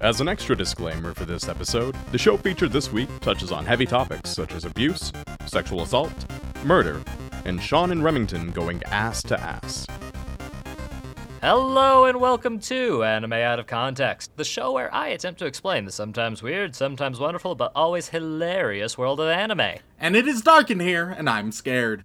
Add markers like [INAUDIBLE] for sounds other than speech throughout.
As an extra disclaimer for this episode, the show featured this week touches on heavy topics such as abuse, sexual assault, murder, and Sean and Remington going ass to ass. Hello and welcome to Anime Out of Context, the show where I attempt to explain the sometimes weird, sometimes wonderful, but always hilarious world of anime. And it is dark in here, and I'm scared.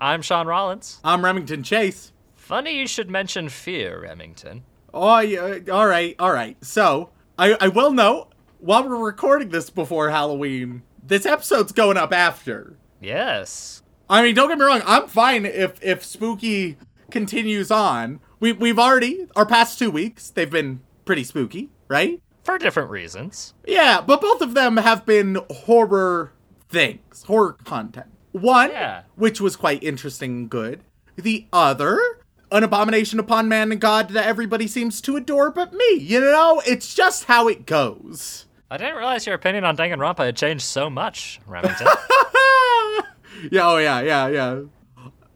I'm Sean Rollins. I'm Remington Chase. Funny you should mention fear, Remington. Oh, yeah, all right, all right. So, I, I will note, while we're recording this before Halloween, this episode's going up after. Yes. I mean, don't get me wrong, I'm fine if if spooky continues on. We we've already our past two weeks, they've been pretty spooky, right? For different reasons. Yeah, but both of them have been horror things, horror content. One, Yeah. which was quite interesting and good. The other, an abomination upon man and God that everybody seems to adore but me. You know, it's just how it goes. I didn't realize your opinion on Danganronpa had changed so much, Remington. [LAUGHS] yeah, oh yeah, yeah, yeah.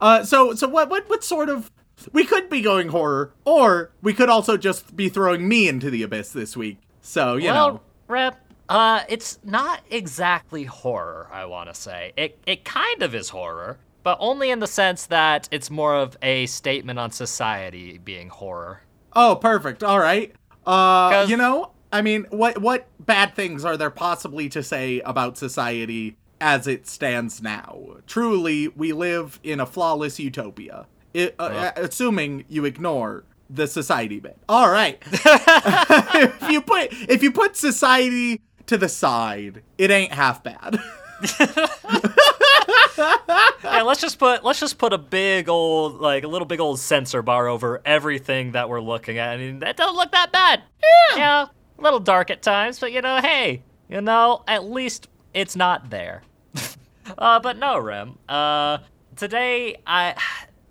Uh, so so what what what sort of we could be going horror, or we could also just be throwing me into the abyss this week. So you well, know, Rem, uh, it's not exactly horror, I want to say. It, it kind of is horror, but only in the sense that it's more of a statement on society being horror. oh perfect, all right. Uh, you know, I mean, what what bad things are there possibly to say about society as it stands now? Truly, we live in a flawless utopia. It, uh, assuming you ignore the society bit. All right. [LAUGHS] if you put if you put society to the side, it ain't half bad. [LAUGHS] Let's just put let's just put a big old like a little big old censor bar over everything that we're looking at. I mean, that don't look that bad. Yeah. You know, a little dark at times, but you know, hey, you know, at least it's not there. [LAUGHS] uh, but no, Rem. Uh, today I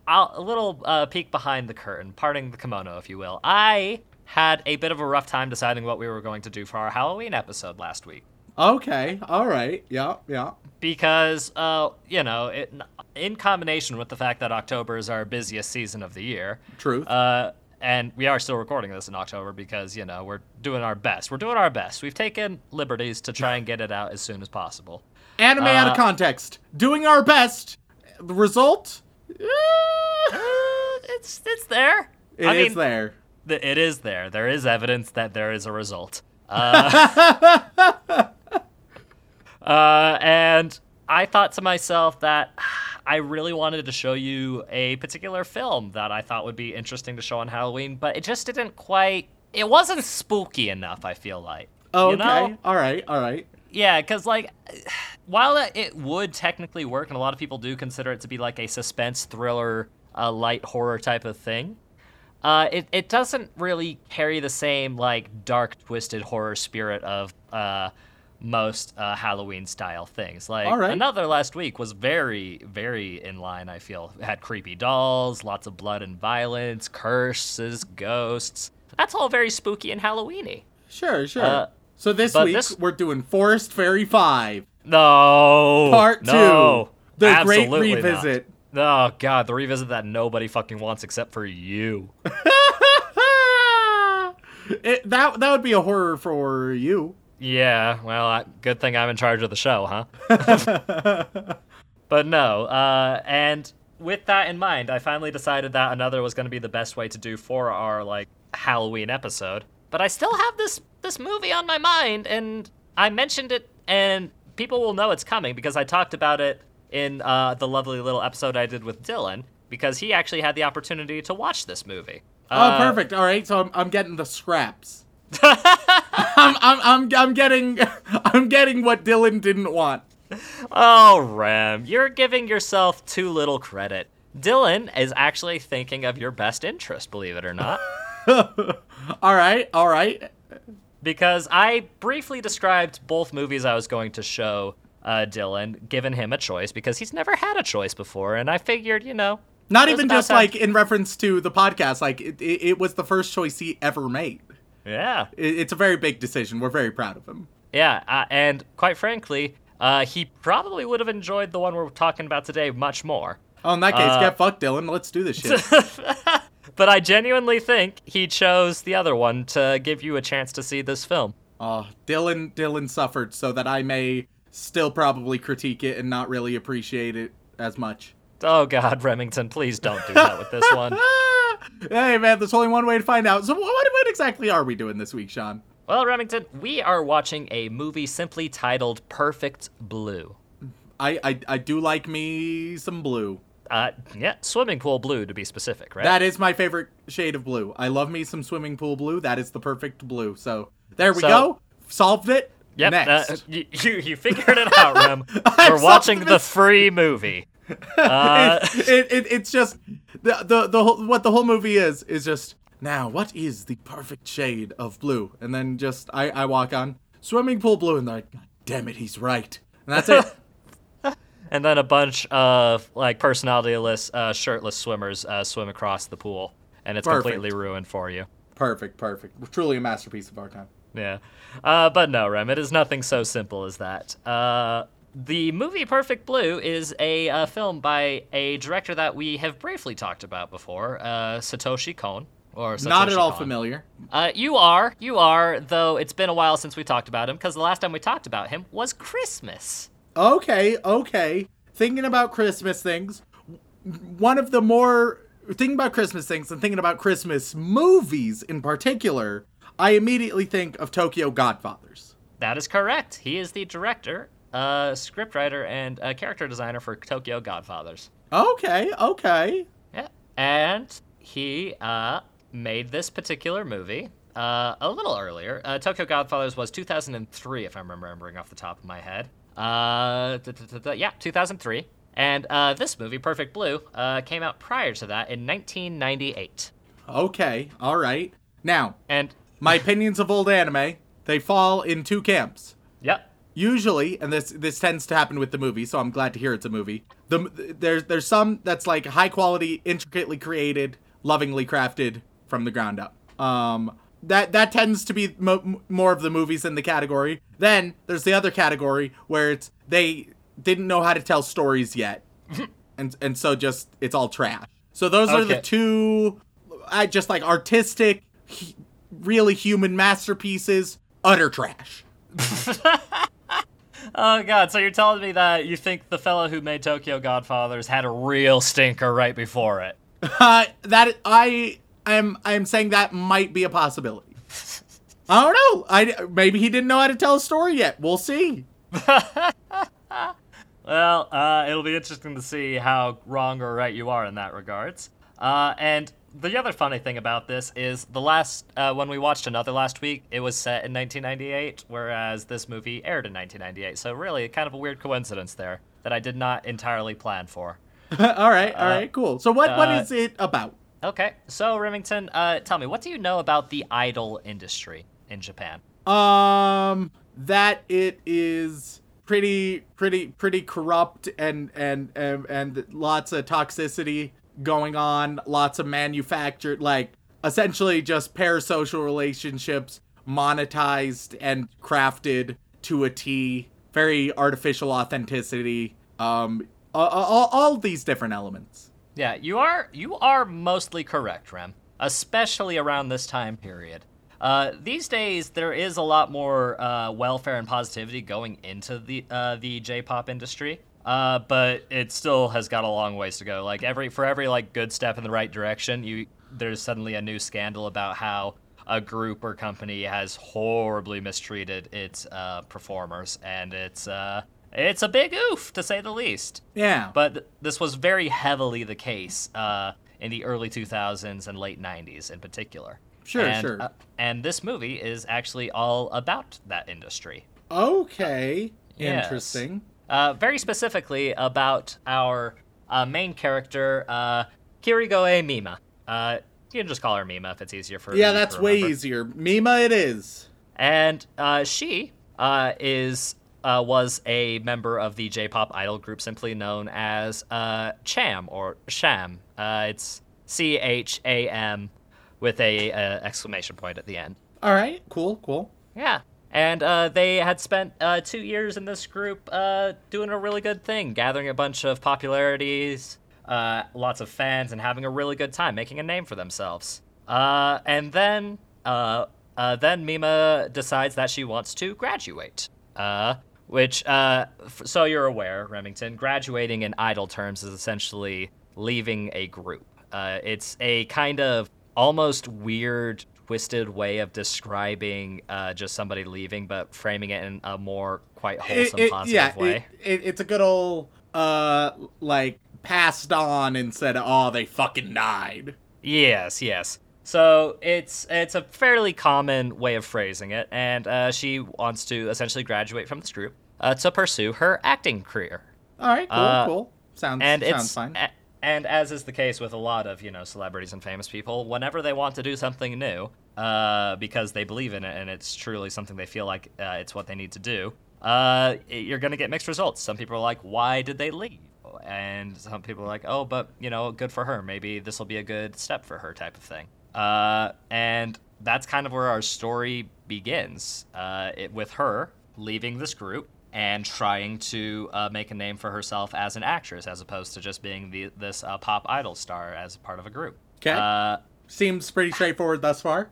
I'll, a little uh, peek behind the curtain, parting the kimono, if you will. I had a bit of a rough time deciding what we were going to do for our Halloween episode last week okay. All right. Yeah. Yeah. because uh, you know, it, in combination with the fact that October is our busiest season of the year, True. uh, and we are still recording this in October because you know we're doing our best. We're doing our best. We've taken liberties to try and get it out as soon as possible. Anime out of uh, context. Doing our best. The result? Uh, it's it's there. It I is mean, there. th- it is there. There is evidence that there is a result. [LAUGHS] Uh, [LAUGHS] uh, and I thought to myself that [SIGHS] I really wanted to show you a particular film that I thought would be interesting to show on Halloween, but it just didn't quite. It wasn't spooky enough. I feel like. Oh, You okay. know? All right. All right. Yeah, because like, [SIGHS] while it- would technically work, and a lot of people do consider it to be like a suspense thriller, uh, light horror type of thing, uh, it it doesn't really carry the same like dark, twisted horror spirit of uh, most uh, Halloween style things. Like right. another last week was very, very in line. I feel it had creepy dolls, lots of blood and violence, curses, ghosts. That's all very spooky and Halloweeny. Sure. Sure. Uh, so this week this- we're doing Forest Fairy Five, No. Part no, Two, the Great absolutely not. Revisit. Oh god, the revisit that nobody fucking wants except for you. [LAUGHS] it, that that would be a horror for you. Yeah, well, I, good thing I'm in charge of the show, huh? [LAUGHS] [LAUGHS] but no, uh, and with that in mind, I finally decided that another was going to be the best way to do for our like Halloween episode. But I still have this this movie on my mind, and I mentioned it, and people will know it's coming because I talked about it in uh, the lovely little episode I did with Dylan because he actually had the opportunity to watch this movie. Oh, Uh, perfect. All right. So I'm, I'm getting the scraps. [LAUGHS] I'm, I'm I'm I'm getting [LAUGHS] I'm getting what Dylan didn't want. Oh, Rem, you're giving yourself too little credit. Dylan is actually thinking of your best interest, believe it or not. [LAUGHS] all right, all right. Because I briefly described both movies I was going to show uh, Dylan, given him a choice, because he's never had a choice before, and I figured, you know. Not even just time- like in reference to the podcast, like it, it, it was the first choice he ever made. Yeah. It, it's a very big decision. We're very proud of him. Yeah, uh, and quite frankly, uh, he probably would have enjoyed the one we're talking about today much more. Oh, in that case, Uh, get fucked, Dylan. Let's do this shit. [LAUGHS] [LAUGHS] But I genuinely think he chose the other one to give you a chance to see this film. Oh, Dylan, Dylan suffered so that I may still probably critique it and not really appreciate it as much. Oh God, Remington, please don't do that with this one. [LAUGHS] hey man, there's only one way to find out. So what, what exactly are we doing this week, Sean? Well, Remington, we are watching a movie simply titled Perfect Blue. I, I I do like me some blue. Uh, yeah, swimming pool blue to be specific, right? That is my favorite shade of blue. I love me some swimming pool blue. That is the perfect blue. So there we So- go. Solved it. Yep, Next. uh, [LAUGHS] you, you figured it out, Rem. [LAUGHS] We're watching the free movie. Uh, it, [LAUGHS] it, it, it's just the the the whole, what the whole movie is is just now what is the perfect shade of blue and then just I I walk on swimming pool blue and they're like God damn it he's right and that's it [LAUGHS] and then a bunch of like personality-less, uh, shirtless swimmers uh, swim across the pool, and it's Perfect. completely ruined for you. perfect perfect truly a masterpiece of our time Yeah. Uh, but no, Rem, it is nothing so simple as that. Uh, the movie Perfect Blue is a uh, film by a director that we have briefly talked about before, uh, Satoshi Kon. Or Satoshi not at all Kon. familiar Uh, you are, you are, though it's been a while since we talked about him, because the last time we talked about him was Christmas. okay okay thinking about Christmas things one of the more thinking about Christmas things and thinking about Christmas movies in particular I immediately think of Tokyo Godfathers That is correct. He is the director, uh, scriptwriter, and a character designer for Tokyo Godfathers. okay okay Yeah. And he uh, made this particular movie uh, a little earlier. Uh, Tokyo Godfathers was 2003, if I'm remembering off the top of my head. Uh, da- da- da- da- yeah, 2003. And uh, this movie, Perfect Blue, uh, came out prior to that in 1998. Okay, all right. Now, And, my opinions of old anime, they fall in two camps. Usually, and this this tends to happen with the movie, so I'm glad to hear it's a movie. The there's there's some that's like high quality, intricately created, lovingly crafted from the ground up. Um that that tends to be mo- more of the movies in the category. Then there's the other category where it's they didn't know how to tell stories yet. [LAUGHS] and and so just it's all trash. So those are the two I just like artistic really human masterpieces, utter trash. [LAUGHS] [LAUGHS] Oh, God. So you're telling me that you think the fellow who made Tokyo Godfathers had a real stinker right before it? Uh, that I am I am saying that might be a possibility. [LAUGHS] I don't know. I maybe he didn't know how to tell a story yet. We'll see. [LAUGHS] Well, uh, it'll be interesting to see how wrong or right you are in that regards. Uh, and the other funny thing about this is the last uh, when we watched another last week, it was set in 1998, whereas this movie aired in 1998. So really, kind of a weird coincidence there that I did not entirely plan for. [LAUGHS] all right, all right, cool. So what what uh, is it about? Okay, so Remington, uh, tell me, what do you know about the idol industry in Japan? Um, that it is pretty pretty pretty corrupt and and and, and lots of toxicity going on. Lots of manufactured like essentially just parasocial relationships monetized and crafted to a T. Very artificial authenticity. Um, all, all, all these different elements. Yeah, you are you are mostly correct, Rem. Especially around this time period. Uh, these days, there is a lot more uh, welfare and positivity going into the uh, the J-pop industry, uh, but it still has got a long ways to go. Like every for every like good step in the right direction, you there's suddenly a new scandal about how a group or company has horribly mistreated its uh, performers, and it's uh, it's a big oof to say the least. Yeah. But th- this was very heavily the case uh, in the early 2000s and late 90s in particular. Sure, and, sure. uh, and this movie is actually all about that industry. Okay. Yes. Interesting. Uh, very specifically about our uh, main character, uh, Kirigoe Mima. Uh, you can just call her Mima if it's easier for Yeah, that's way easier. Mima, it is. And uh, she uh, is uh, was a member of the J-pop idol group simply known as uh, Cham or Sham. Uh, it's C H A M with a, exclamation point at the end. All right, cool, cool. Yeah. And uh, they had spent uh, two years in this group uh, doing a really good thing, gathering a bunch of popularities, uh, lots of fans, and having a really good time, making a name for themselves. Uh, and then, uh, then Mima decides that she wants to graduate. Which, f- so you're aware, Remington, graduating in idol terms is essentially leaving a group. It's a kind of almost weird, twisted way of describing uh, just somebody leaving, but framing it in a more quite wholesome, It- it- positive yeah, way. It, it, it's a good old uh like passed on and said, oh they fucking died. Yes, yes. So it's it's a fairly common way of phrasing it, and uh, she wants to essentially graduate from this group uh, to pursue her acting career. All right, cool, Uh, cool. Sounds and sounds it's fine. a- and as is the case with a lot of you know celebrities and famous people, whenever they want to do something new, uh, because they believe in it and it's truly something they feel like uh, it's what they need to do, uh, you're gonna get mixed results. Some people are like, "Why did they leave?" And some people are like, "Oh, but you know, good for her. Maybe this will be a good step for her," type of thing. Uh, and that's kind of where our story begins. Uh, it, with her leaving this group and trying to uh, make a name for herself as an actress, as opposed to just being the, this uh, pop idol star as part of a group. 'Kay. Uh, Seems pretty straightforward thus far.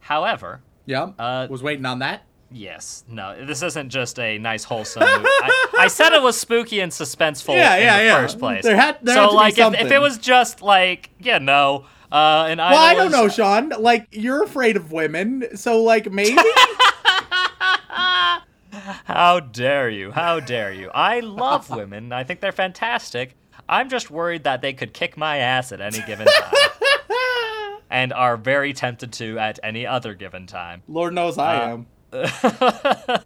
however, Yeah. Uh, was waiting on that. yes, no, this isn't just a nice wholesome. I, I said it was spooky and suspenseful Yeah, in yeah, the yeah. first place. There had- there so had to be like, if, if it was just like, yeah no. uh, Well, I don't know, Sean. Like you're afraid of women, so like maybe. [LAUGHS] How dare you? How dare you? I love [LAUGHS] women. I think they're fantastic. I'm just worried that they could kick my ass at any given [LAUGHS] time. and are very tempted to at any other given time. Lord knows I Uh, am.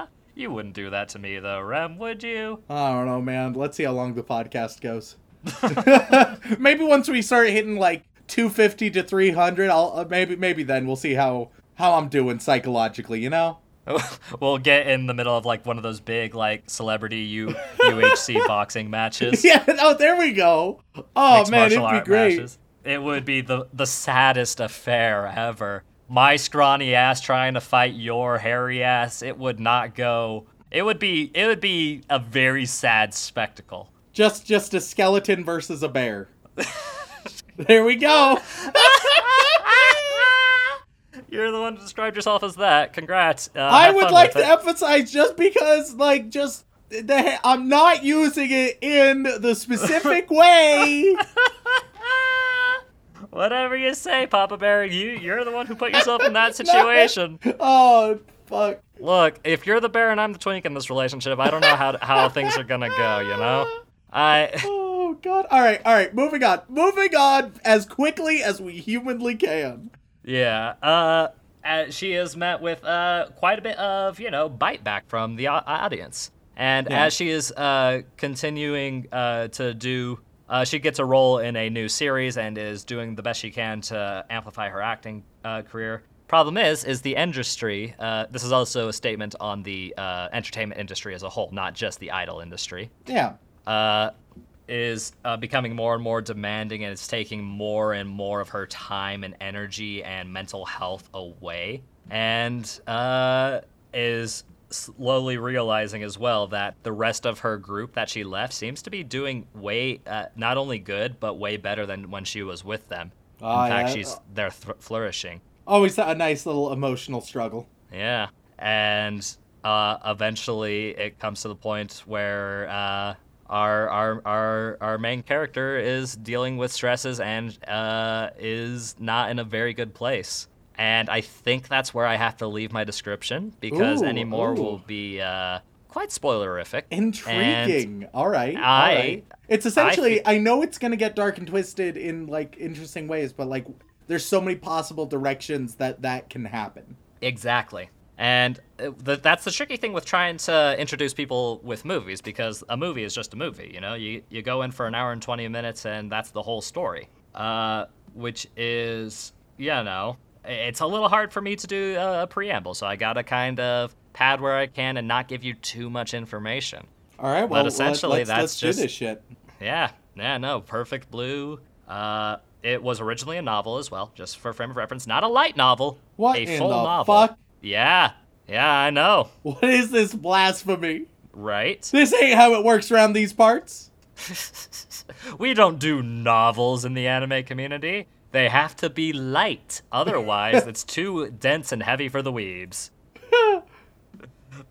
[LAUGHS] You wouldn't do that to me, though, Rem, would you? I don't know, man. Let's see how long the podcast goes. maybe once we start hitting like 250 to 300, I'll uh, maybe maybe then we'll see how how I'm doing psychologically. You know. [LAUGHS] we'll get in the middle of like one of those big like celebrity U- UHC [LAUGHS] boxing matches. Yeah. Oh, there we go. Oh mixed man, it'd be great. matches. It would be the the saddest affair ever. My scrawny ass trying to fight your hairy ass. It would not go. It would be it would be a very sad spectacle. Just just a skeleton versus a bear. [LAUGHS] there we go. You're the one who described yourself as that. Congrats. Uh, I would like to it. emphasize just because like just the I'm not using it in the specific [LAUGHS] way. [LAUGHS] Whatever you say, Papa Bear. You you're the one who put yourself in that [LAUGHS] situation. oh fuck. Look, if you're the bear and I'm the twink in this relationship, I don't know how how things are gonna go. You know, I Oh god. All right, all right. Moving on. Moving on as quickly as we humanly can. Yeah. Uh, uh, she is met with uh quite a bit of you know bite back from the audience, and Yeah. as she is uh continuing uh to do. Uh, she gets a role in a new series and is doing the best she can to amplify her acting uh, career. Problem is, is the industry. Uh, this is also a statement on the uh, entertainment industry as a whole, not just the idol industry. Yeah. Is uh, becoming more and more demanding and it's taking more and more of her time and energy and mental health away and uh, is slowly realizing as well that the rest of her group that she left seems to be doing way uh, not only good but way better than when she was with them Ah, in fact yeah. she's they're th- flourishing Always a nice little emotional struggle. yeah, and uh, eventually it comes to the point where uh, our our our our main character is dealing with stresses and uh, is not in a very good place. And I think that's where I have to leave my description because Ooh, any more ooh. will be uh, quite spoilerific. And Intriguing. all right. all I- right. It's essentially I I, know it's gonna get dark and twisted in like interesting ways, but like there's so many possible directions that that can happen. Exactly. And uh, th- that's the tricky thing with trying to introduce people with movies because a movie is just a movie. You know, you you go in for an hour and twenty minutes, and that's the whole story. Uh, which is, you know, it's a little hard for me to do a preamble, so I gotta kind of pad where I can and not give you too much information. All right, well, essentially, let's, that's let's just do this shit. Yeah, yeah, no, Perfect Blue. Uh, it was originally a novel as well, just for frame of reference. Not a light novel. What a in full the novel. fuck? Yeah, yeah, I know, [LAUGHS] What is this blasphemy? right? This ain't how it works around these parts. [LAUGHS] we don't do novels in the anime community. They have to be light, otherwise [LAUGHS] it's too dense and heavy for the weebs.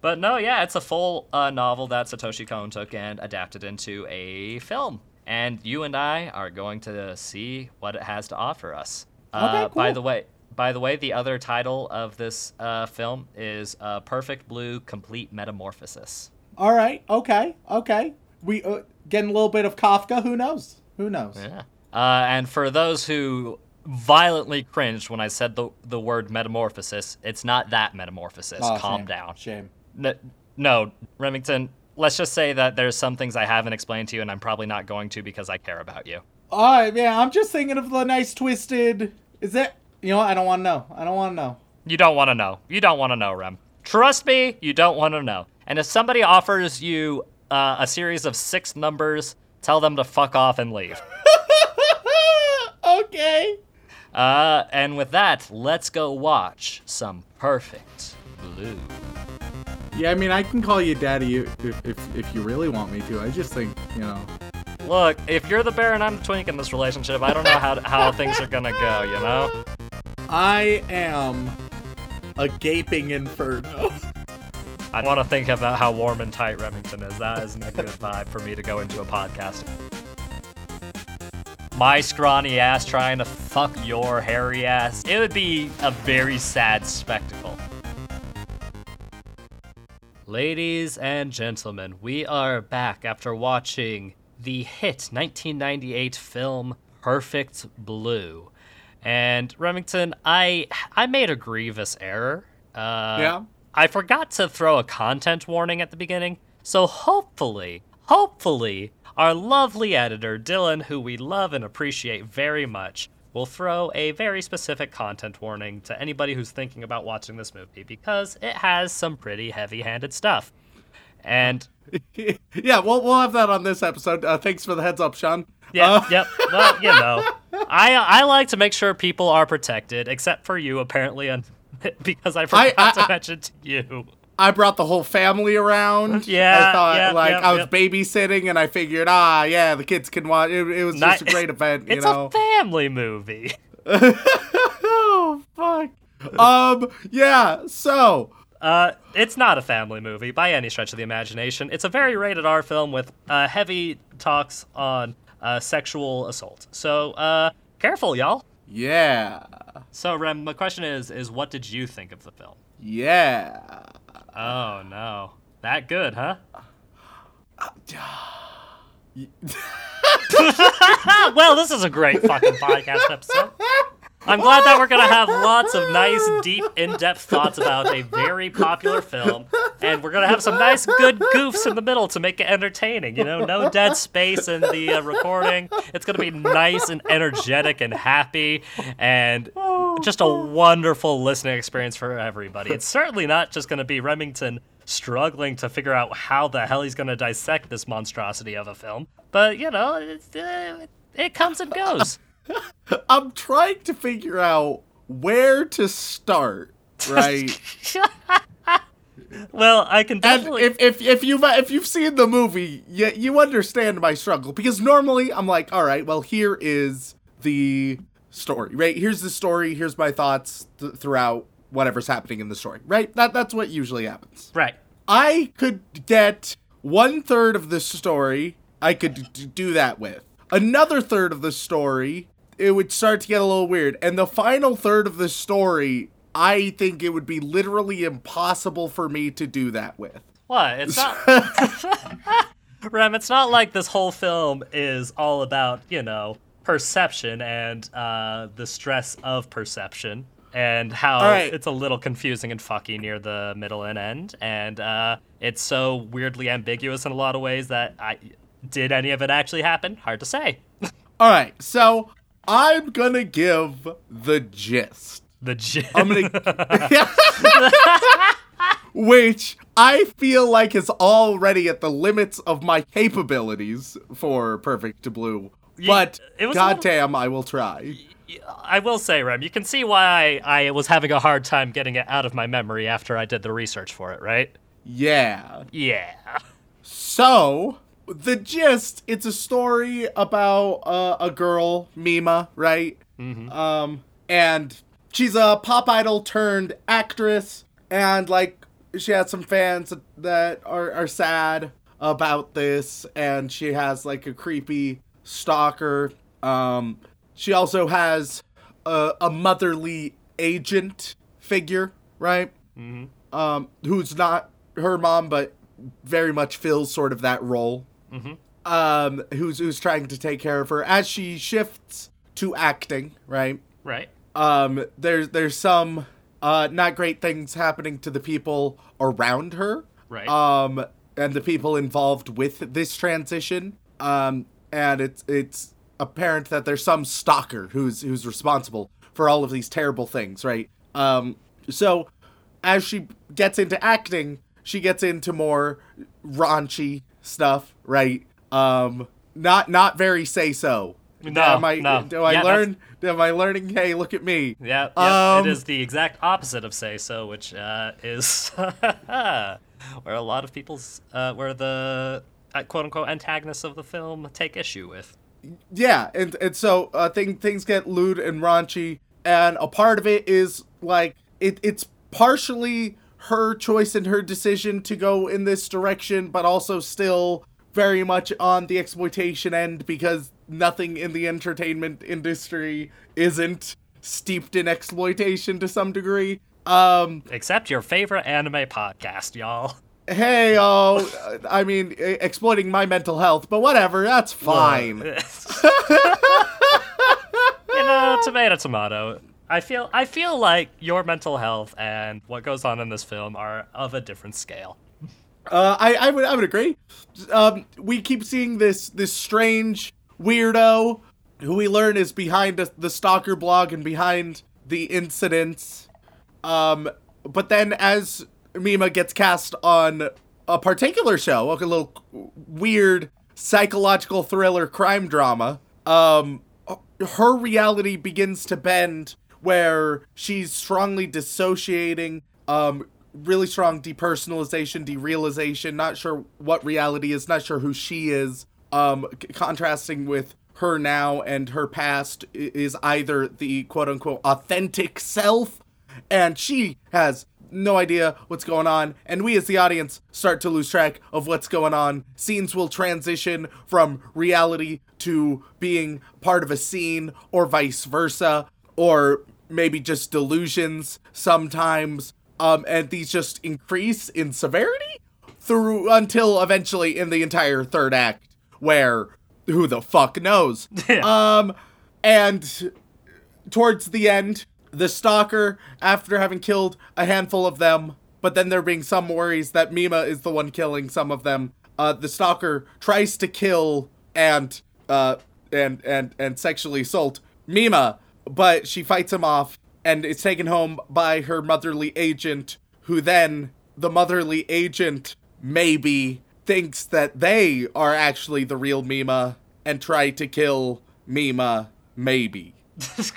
but no, yeah, it's a full uh, novel that Satoshi Kon took and adapted into a film. And you and I are going to see what it has to offer us. Uh, Okay, By the way, by the way, the other title of this uh, film is uh, Perfect Blue Complete Metamorphosis. All right, okay, okay. We uh, getting a little bit of Kafka. Who knows? Who knows? Yeah. Uh, and for those who violently cringed when I said the the word metamorphosis, it's not that metamorphosis. Oh, Calm shame, down. Shame. N- no, Remington. Let's just say that there's some things I haven't explained to you, and I'm probably not going to because I care about you. All right, yeah. I'm just thinking of the nice twisted. Is that? You know, what? I don't want to know. I don't want to know. You don't want to know. You don't want to know, Rem. Trust me, you don't want to know. And if somebody offers you uh, a series of six numbers, tell them to fuck off and leave. [LAUGHS] okay. Uh, and with that, let's go watch some Perfect Blue. Yeah, I mean, I can call you daddy if, if, if you really want me to. I just think, you know. Look, if you're the bear and I'm the twink in this relationship, I don't know how, how things are gonna go, you know? I am a gaping inferno. I want to think about how warm and tight Remington is. That isn't a good vibe for me to go into a podcast. My scrawny ass trying to fuck your hairy ass. It would be a very sad spectacle. Ladies and gentlemen, we are back after watching the hit 1998 film Perfect Blue. And Remington, I I made a grievous error. Uh, Yeah? I forgot to throw a content warning at the beginning, so hopefully, hopefully, our lovely editor, Dylan, who we love and appreciate very much, will throw a very specific content warning to anybody who's thinking about watching this movie because it has some pretty heavy handed stuff. And [LAUGHS] yeah, we'll, we'll have that on this episode. Uh, thanks for the heads up, Sean. Yeah, Uh, yep. Well, you know, [LAUGHS] I I like to make sure people are protected, except for you, apparently, and [LAUGHS] because I forgot I- to I- mention to you. I brought the whole family around. [LAUGHS] Yeah, I thought, yeah, like, yeah, I was yeah. babysitting and I figured, ah, yeah, the kids can watch. It, it was just a great event, you It's know. a family movie. oh, fuck. um, yeah, so. Uh, it's not a family movie by any stretch of the imagination. It's a very rated R film with uh, heavy talks on uh, sexual assault. So, uh, careful, y'all. Yeah. So, Rem, my question is, is what did you think of the film? Yeah. Oh no, that good, huh? [SIGHS] [LAUGHS] well, this is a great fucking podcast episode. [LAUGHS] I'm glad that we're gonna have [LAUGHS] lots of nice, deep, in-depth thoughts about a very popular film, and we're gonna have some nice, good goofs in the middle to make it entertaining. You know, no dead space in the uh, recording. It's gonna be nice and energetic and happy, and just a wonderful listening experience for everybody. It's certainly not just gonna be Remington struggling to figure out how the hell he's gonna dissect this monstrosity of a film, but you know, it, uh, it comes and goes. [LAUGHS] I'm trying to figure out where to start, [LAUGHS] right? well, I can And definitely. if, if if you've if you've seen the movie, you, you understand my struggle because normally I'm like, all right, well here is the story, right? Here's the story. Here's my thoughts th- throughout whatever's happening in the story, right? That that's what usually happens. right. I could get one third of the story. I could d- do that with another third of the story. It would start to get a little weird, and the final third of the story. I think it would be literally impossible for me to do that with. What? It's not. [LAUGHS] Rem, it's not like this whole film is all about, you know, perception and uh, the stress of perception. and how right. it's a little confusing and fucky near the middle and end, and uh, it's so weirdly ambiguous in a lot of ways that I did any of it actually happen? Hard to say. [LAUGHS] All right, so I'm gonna give the gist. The gym. I'm gonna, [LAUGHS] [LAUGHS] which I feel like is already at the limits of my capabilities for Perfect Blue. But was little- goddamn, I will try. I will say, Rem, you can see why I, I was having a hard time getting it out of my memory after I did the research for it, right? Yeah. Yeah. So, the gist, it's a story about uh, a girl, Mima, right? Um, and she's a pop idol turned actress, and like she has some fans that are, are sad about this, and she has like a creepy stalker. Um, she also has a, a motherly agent figure, right? um, who's not her mom, but very much fills sort of that role. Um, who's who's trying to take care of her as she shifts to acting, right? Right. Um, there's there's some uh, not great things happening to the people around her, Right. Um, and the people involved with this transition. Um, and it's it's apparent that there's some stalker who's who's responsible for all of these terrible things, right? Um, so as she gets into acting, she gets into more raunchy stuff, right? Um, not not very say so. No, am I, no. Do I Yeah, learn? Am I learning? Hey, look at me. Yeah, yep, Um, it is the exact opposite of say so, which uh, is [LAUGHS] where a lot of people's uh, where the uh, quote unquote antagonists of the film take issue with. yeah and and so uh thing, things get lewd and raunchy and a part of it is like it it's partially her choice and her decision to go in this direction but also still very much on the exploitation end because nothing in the entertainment industry isn't steeped in exploitation to some degree um Except your favorite anime podcast, y'all. hey oh i mean exploiting my mental health but whatever that's fine [LAUGHS] [LAUGHS] you know, tomato, tomato. I feel I feel like your mental health and what goes on in this film are of a different scale. Uh, I, I would I would agree. Um, we keep seeing this this strange weirdo who we learn is behind the, stalker blog and behind the incidents. Um, but then as Mima gets cast on a particular show, like a little weird psychological thriller crime drama, um, her reality begins to bend where she's strongly dissociating um really strong depersonalization derealization not sure what reality is not sure who she is um c- contrasting with her now and her past is either the quote unquote authentic self and she has no idea what's going on and we as the audience start to lose track of what's going on. Scenes will transition from reality to being part of a scene or vice versa or maybe just delusions sometimes um and these just increase in severity through until eventually in the entire third act where who the fuck knows? [LAUGHS] Um and towards the end, the stalker, after having killed a handful of them, but then there being some worries that Mima is the one killing some of them, uh, the stalker tries to kill and uh and and and sexually assault Mima, but she fights him off and is taken home by her motherly agent, who then the motherly agent maybe thinks that they are actually the real Mima and try to kill Mima maybe. [LAUGHS]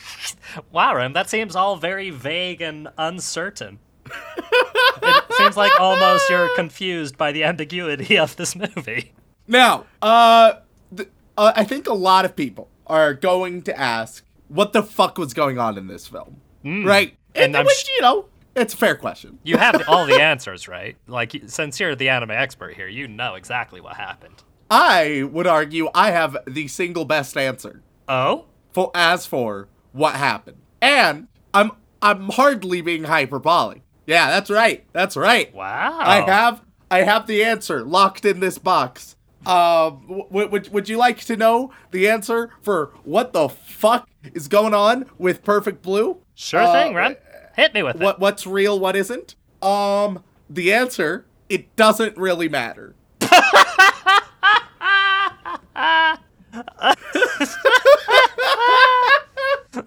Wow, Rem, that seems all very vague and uncertain. it seems like almost you're confused by the ambiguity of this movie. Now, uh, th- uh, I think a lot of people are going to ask what the fuck was going on in this film, right? And And, I'm which sh- you know, it's a fair question. You have [LAUGHS] all the answers, right? Like, since you're the anime expert here, you know exactly what happened. I would argue I have the single best answer Oh? for as for what happened, and I'm I'm hardly being hyperbolic. Yeah, that's right. That's right. Wow. I have I have the answer locked in this box. Um, w- would would you like to know the answer for what the fuck is going on with Perfect Blue? Sure Uh, thing, Rem. Hit me with it. what what's real, what isn't? Um, the answer it doesn't really matter. [LAUGHS]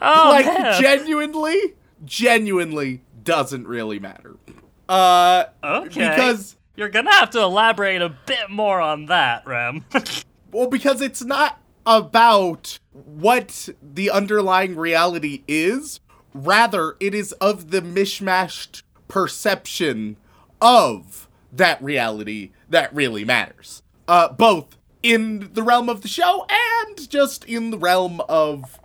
Oh, like man. genuinely, genuinely doesn't really matter. Uh, okay. because You're gonna have to elaborate a bit more on that, Rem. [LAUGHS] well, because it's not about what the underlying reality is. Rather, it is of the mishmashed perception of that reality that really matters. Uh, both in the realm of the show and just in the realm of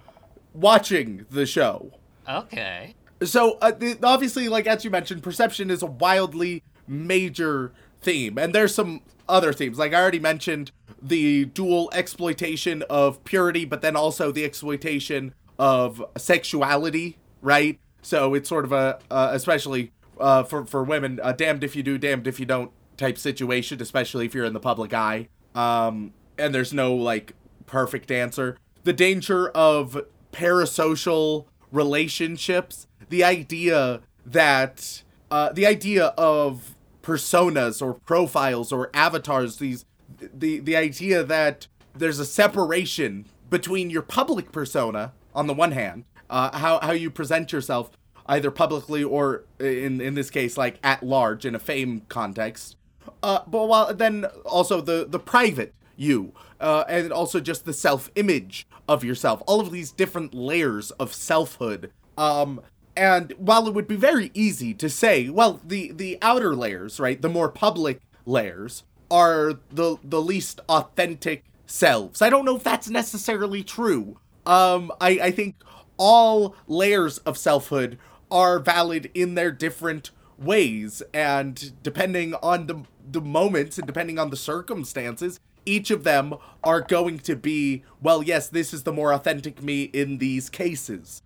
watching the show. okay. So uh, the, obviously, like as you mentioned, perception is a wildly major theme, and there's some other themes. Like I already mentioned, the dual exploitation of purity, but then also the exploitation of sexuality, right? So it's sort of a, uh, especially uh, for for women, damned if you do, damned if you don't type situation, especially if you're in the public eye. Um, and there's no like perfect answer. The danger of parasocial relationships, the idea that uh, the idea of personas or profiles or avatars, these the the idea that there's a separation between your public persona on the one hand, uh, how how you present yourself either publicly or in in this case like at large in a fame context, uh, but while then also the the private you, uh, and also just the self image of yourself, all of these different layers of selfhood. Um, and while it would be very easy to say, well, the the outer layers, right, the more public layers are the the least authentic selves. I don't know if that's necessarily true. Um, I I think all layers of selfhood are valid in their different ways and depending on the the moments and depending on the circumstances each of them are going to be well yes this is the more authentic me in these cases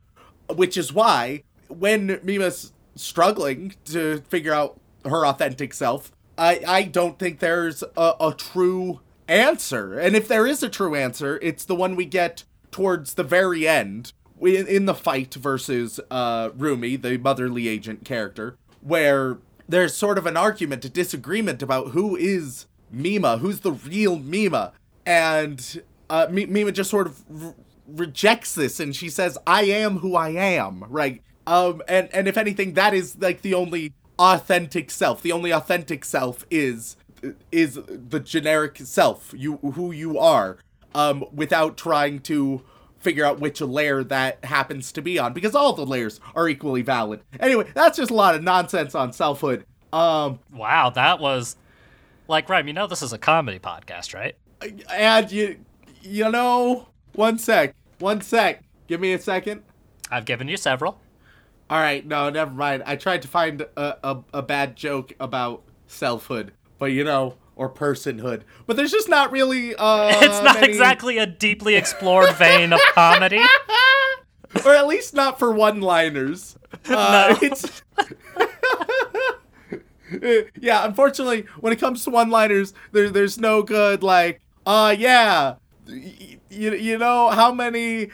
which is why when Mima's struggling to figure out her authentic self I I don't think there's a, a true answer and if there is a true answer it's the one we get towards the very end in, in the fight versus uh, Rumi, the motherly agent character, where there's sort of an argument, a disagreement about who is Mima, who's the real Mima, and uh, Mi- Mima just sort of r- rejects this, and she says, "I am who I am," right? Um, and and if anything, that is like the only authentic self. The only authentic self is is the generic self, you who you are, um, without trying to figure out which layer that happens to be on because all the layers are equally valid. Anyway, that's just a lot of nonsense on selfhood. Um Wow, that was like Rem. You know this is a comedy podcast, right? and you you know, one sec. One sec. Give me a second. I've given you several. All right, no, never mind. I tried to find a, a, a bad joke about selfhood, but you know, or personhood. But there's just not really uh It's not many- exactly a deeply explored vein of comedy. [LAUGHS] or at least not for one-liners. [LAUGHS] Uh, It's [LAUGHS] yeah. Unfortunately, when it comes to one-liners, there, there's no good like, uh, yeah, you you know how many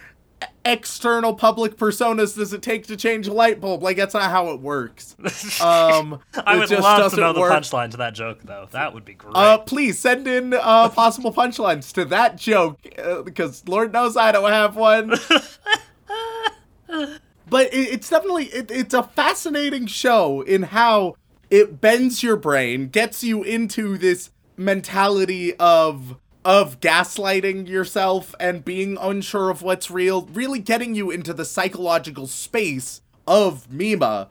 external public personas does it take to change a light bulb? Like that's not how it works. Um, [LAUGHS] I would love to know the work. punchline to that joke, though. That would be great. Uh, please send in uh, possible punchlines to that joke uh, because Lord knows I don't have one. [LAUGHS] but it, it's definitely it, it's a fascinating show in how it bends your brain, gets you into this mentality of of gaslighting yourself and being unsure of what's real, really getting you into the psychological space of Mima,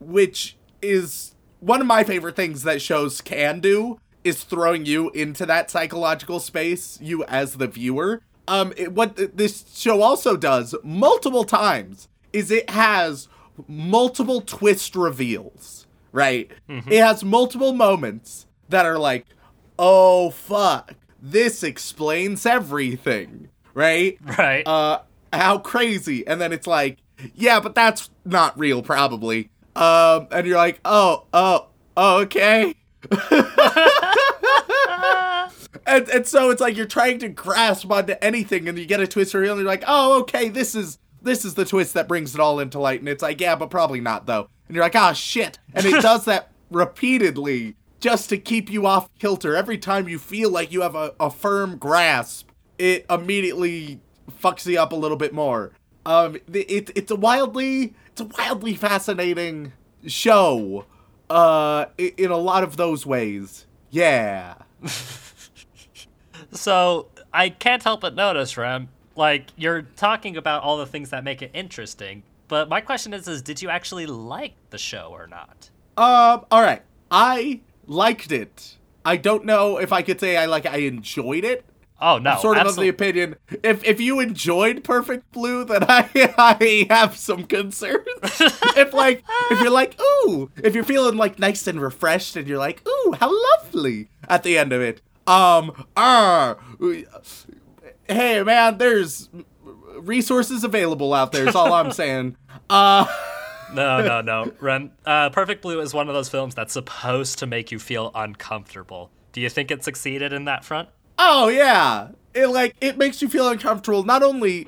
which is one of my favorite things that shows can do is throwing you into that psychological space, you as the viewer. Um, it, what th- this show also does multiple times is it has multiple twist reveals, right? It has multiple moments that are like, oh fuck, this explains everything, right? right. uh how crazy and then it's like yeah but that's not real probably um and you're like oh oh oh okay [LAUGHS] and, and so it's like you're trying to grasp onto anything and you get a twist reveal and you're like oh okay this is this is the twist that brings it all into light. And it's like, yeah, but probably not though. And you're like, ah, shit. And it does that repeatedly just to keep you off kilter. Every time you feel like you have a, a firm grasp, it immediately fucks you up a little bit more. Um, it, it's a wildly, it's a wildly fascinating show. Uh, in a lot of those ways. Yeah. [LAUGHS] So I can't help but notice, Rem, like you're talking about all the things that make it interesting. But my question is, is did you actually like the show or not? Um, all right. I liked it. I don't know if I could say I like I enjoyed it. Oh no, sort of of the opinion if if you enjoyed Perfect Blue, then I [LAUGHS] I have some concerns. [LAUGHS] if like if you're like ooh, if you're feeling like nice and refreshed, and you're like ooh, how lovely at the end of it. Um, ah, hey man, there's resources available out there. Is all I'm saying. Uh. [LAUGHS] No, no, no, Rem. Uh, Perfect Blue is one of those films that's supposed to make you feel uncomfortable. Do you think it succeeded in that front? Oh yeah. It like it makes you feel uncomfortable. Not only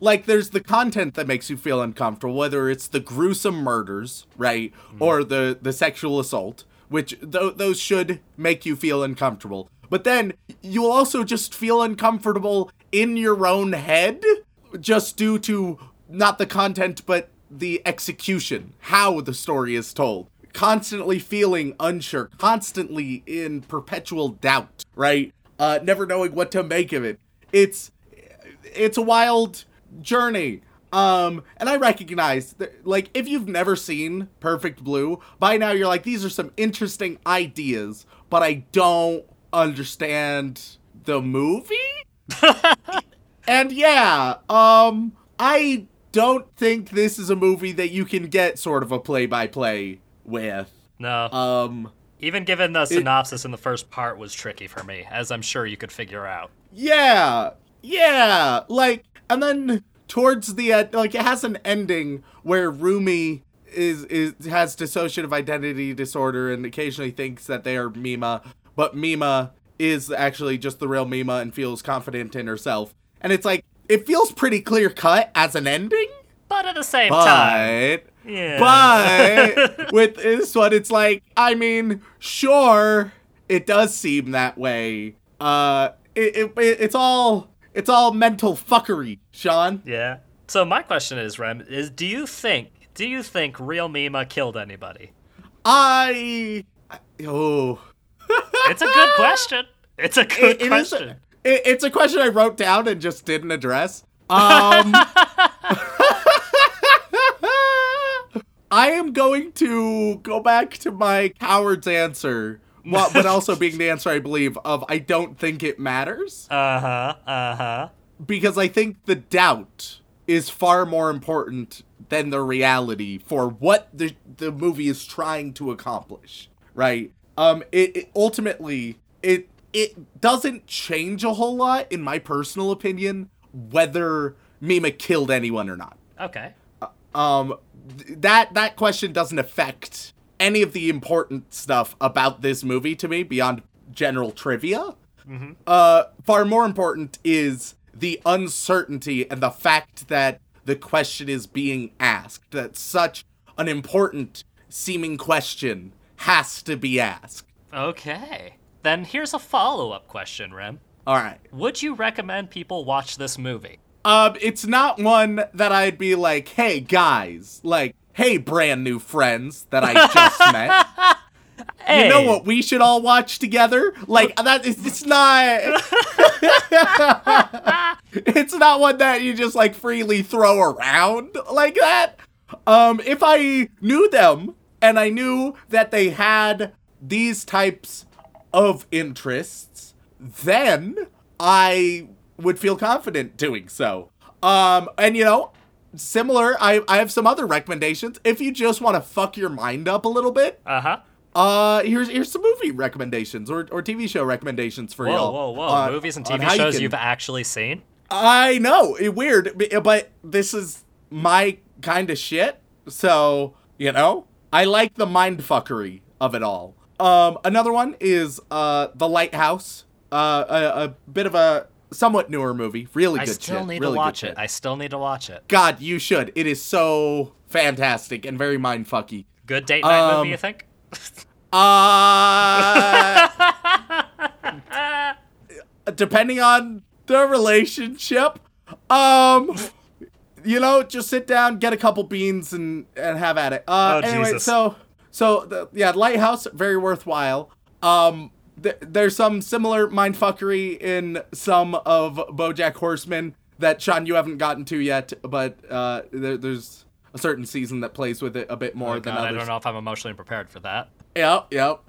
like there's the content that makes you feel uncomfortable, whether it's the gruesome murders, right, or the the sexual assault, which th- those should make you feel uncomfortable. But then you'll also just feel uncomfortable in your own head just due to not the content but the execution, how the story is told. Constantly feeling unsure, constantly in perpetual doubt, right? Uh, never knowing what to make of it. It's it's a wild journey. Um, and I recognize that, like, if you've never seen Perfect Blue, by now you're like, these are some interesting ideas, but I don't understand the movie? [LAUGHS] and yeah, um, I don't think this is a movie that you can get sort of a play by play with. No. Um, Even given the synopsis in the first part was tricky for me, as I'm sure you could figure out. Yeah, yeah, like, and then towards the end, like, it has an ending where Rumi is is has dissociative identity disorder and occasionally thinks that they are Mima, but Mima is actually just the real Mima and feels confident in herself. And it's like it feels pretty clear cut as an ending, But at the same time, but yeah. but [LAUGHS] with this one, it's like, I mean, sure, it does seem that way. Uh, it, it, it- it's all it's all mental fuckery, Sean. yeah. So my question is, Rem, is do you think do you think real Mima killed anybody? I, I- oh, It's a good [LAUGHS] question. It's a good it, it is. It- it's a question I wrote down and just didn't address. Um. [LAUGHS] I am going to go back to my coward's answer, well, but also being the answer I believe of I don't think it matters. Uh huh. Uh huh. because I think the doubt is far more important than the reality for what the the movie is trying to accomplish, right? Um it, it ultimately it it doesn't change a whole lot in my personal opinion whether Mima killed anyone or not. Okay. Um th- that that question doesn't affect any of the important stuff about this movie to me beyond general trivia. Uh, far more important is the uncertainty and the fact that the question is being asked. That such an important seeming question has to be asked. Okay. Then here's a follow up question, Rem. All right. Would you recommend people watch this movie? Um, it's not one that I'd be like, hey guys, like, hey brand new friends that I just [LAUGHS] met. You know what we should all watch together? Like that is it's not [LAUGHS] It's not one that you just like freely throw around like that. Um if I knew them and I knew that they had these types of interests, then I would feel confident doing so. Um and you know, similar I I have some other recommendations if you just want to fuck your mind up a little bit. Uh huh. Uh, here's here's some movie recommendations or, or TV show recommendations for Whoa, y'all. whoa, whoa. on- Movies and TV how you shows can- you've actually seen? I know, it, weird, but this is my kind of shit. So you know, I like the mind fuckery of it all. Um, another one is uh, The Lighthouse. Uh, a, a bit of a somewhat newer movie. Really good. I still shit. need really to watch it. I still need to watch it. God, you should. It is so fantastic and very mindfucky. Good date night Um, movie, you think? [LAUGHS] Uh, depending on the relationship, um, you know, just sit down, get a couple beans, and and have at it. Uh, Oh, anyway, Jesus. so so the, yeah, Lighthouse very worthwhile. Um, th- there's some similar mindfuckery in some of BoJack Horseman that Sean you haven't gotten to yet, but uh, there, there's a certain season that plays with it a bit more Oh, than God, I don't know if I'm emotionally prepared for that. Yep, yep.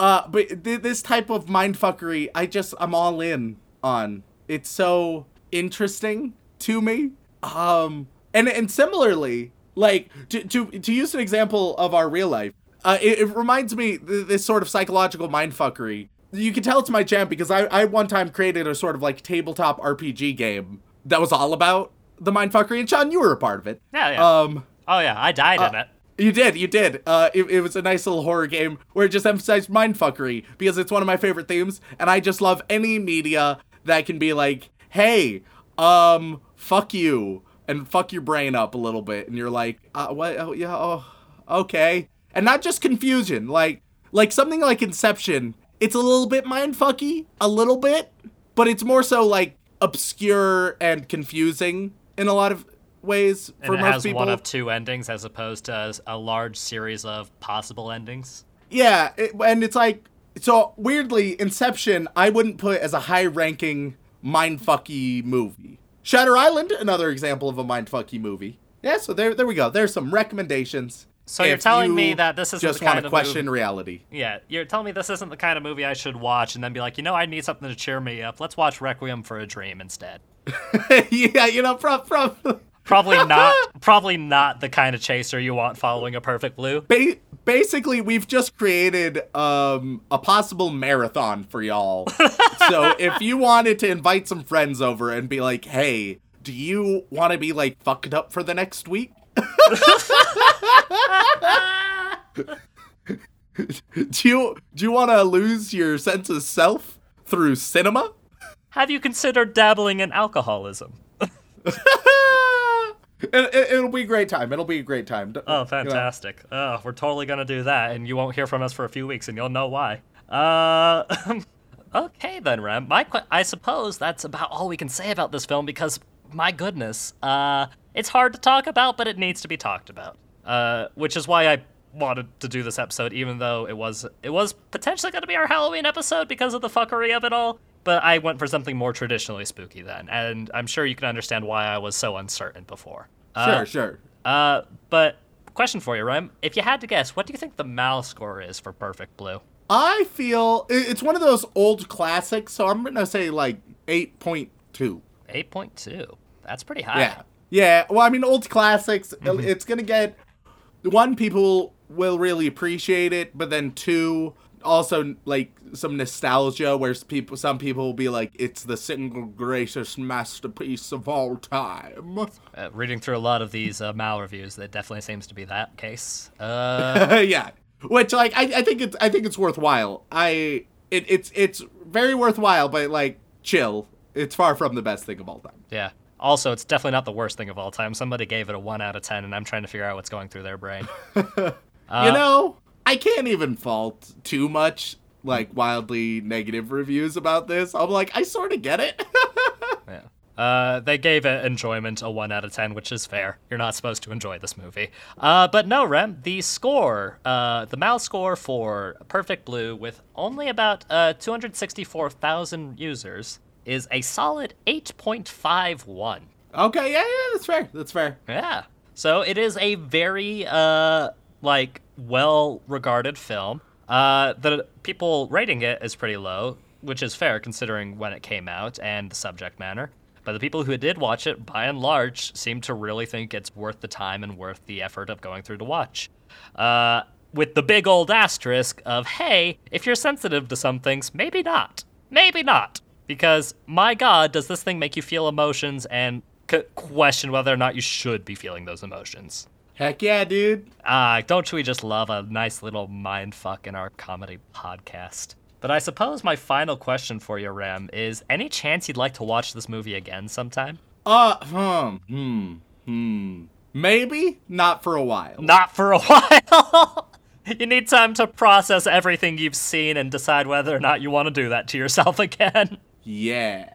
Uh, but th- this type of mindfuckery, I just I'm all in on. It's so interesting to me. Um, and and similarly, like to to to use an example of our real life, uh, it, it reminds me th- this sort of psychological mindfuckery. You can tell it's my jam because I I one time created a sort of like tabletop RPG game that was all about the mindfuckery, and Sean, you were a part of it. Yeah, yeah. Um. oh yeah, I died in it. You did, you did. Uh, it, it was a nice little horror game where it just emphasized mindfuckery because it's one of my favorite themes, and I just love any media that can be like, hey, um, fuck you, and fuck your brain up a little bit, and you're like, uh, what? Oh, yeah, oh, okay, and not just confusion, like, like something like Inception. It's a little bit mindfucky, a little bit, but it's more so like obscure and confusing in a lot of ways for And it most has people. one of two endings as opposed to a large series of possible endings. Yeah, it, and it's like so weirdly, Inception I wouldn't put as a high-ranking mindfucky movie. Shutter Island, another example of a mindfucky movie. Yeah, so there, there we go. There's some recommendations. So you're telling me that this isn't just the want kind to of question movie- reality. Yeah, you're telling me this isn't the kind of movie I should watch and then be like, you know, I need something to cheer me up. Let's watch Requiem for a Dream instead. [LAUGHS] yeah, you know, from Probably [LAUGHS] not. probably not the kind of chaser you want following a perfect blue. ba- basically we've just created um a possible marathon for y'all. [LAUGHS] so if you wanted to invite some friends over and be like, "Hey, do you want to be like fucked up for the next week?" [LAUGHS] do you do you want to lose your sense of self through cinema? Have you considered dabbling in alcoholism? [LAUGHS] it, it, will be a great time. It'll be a great time. Oh, You know. fantastic. Oh, we're totally gonna do that, and you won't hear from us for a few weeks, and you'll know why. Uh, [LAUGHS] okay then, Rem. My, que- I suppose that's about all we can say about this film because, my goodness, uh, it's hard to talk about, but it needs to be talked about. Uh, which is why I wanted to do this episode, even though it was it was potentially gonna be our Halloween episode because of the fuckery of it all. But I went for something more traditionally spooky then, and I'm sure you can understand why I was so uncertain before. Uh, Sure, sure. uh, but question for you, Rem. If you had to guess, what do you think the Mal score is for Perfect Blue? I feel it's one of those old classics, so I'm gonna say like eight point two. 8.2. That's pretty high. Yeah, yeah. Well, I mean, old classics. Mm-hmm. It's gonna get one people will really appreciate it, but then two also like some nostalgia, where people some people will be like, it's the single greatest masterpiece of all time. Uh, reading through a lot of these uh, Mal reviews, that definitely seems to be that case. Uh, [LAUGHS] yeah, which like I, I think it's I think it's worthwhile. I it, it's it's very worthwhile, but like chill. It's far from the best thing of all time. yeah. Also, it's definitely not the worst thing of all time. Somebody gave it a 1 out of 10, and I'm trying to figure out what's going through their brain. [LAUGHS] Uh, you know, I can't even fault too much like wildly negative reviews about this. I'm like, I sort of get it. [LAUGHS] Yeah. Uh, they gave it enjoyment a 1 out of 10, which is fair. You're not supposed to enjoy this movie. Uh, but no, Rem, the score, uh, the Mal score for Perfect Blue, with only about uh, 264,000 users, is a solid 8.51. okay, yeah, yeah, that's fair. That's fair. Yeah. So it is a very uh like well regarded film. Uh the people rating it is pretty low, which is fair considering when it came out and the subject matter. But the people who did watch it by and large seem to really think it's worth the time and worth the effort of going through to watch. Uh with the big old asterisk of hey, if you're sensitive to some things, maybe not. Maybe not. Because my god, does this thing make you feel emotions and c- question whether or not you should be feeling those emotions. Heck yeah, dude. Ah, don't we just love a nice little mind fuck in our comedy podcast? But I suppose my final question for you, Rem, is any chance you'd like to watch this movie again sometime? Uh, hmm, hmm, hmm. Maybe not for a while. Not for a [LAUGHS] while. you need time to process everything you've seen and decide whether or not you want to do that to yourself [LAUGHS] again. Yeah.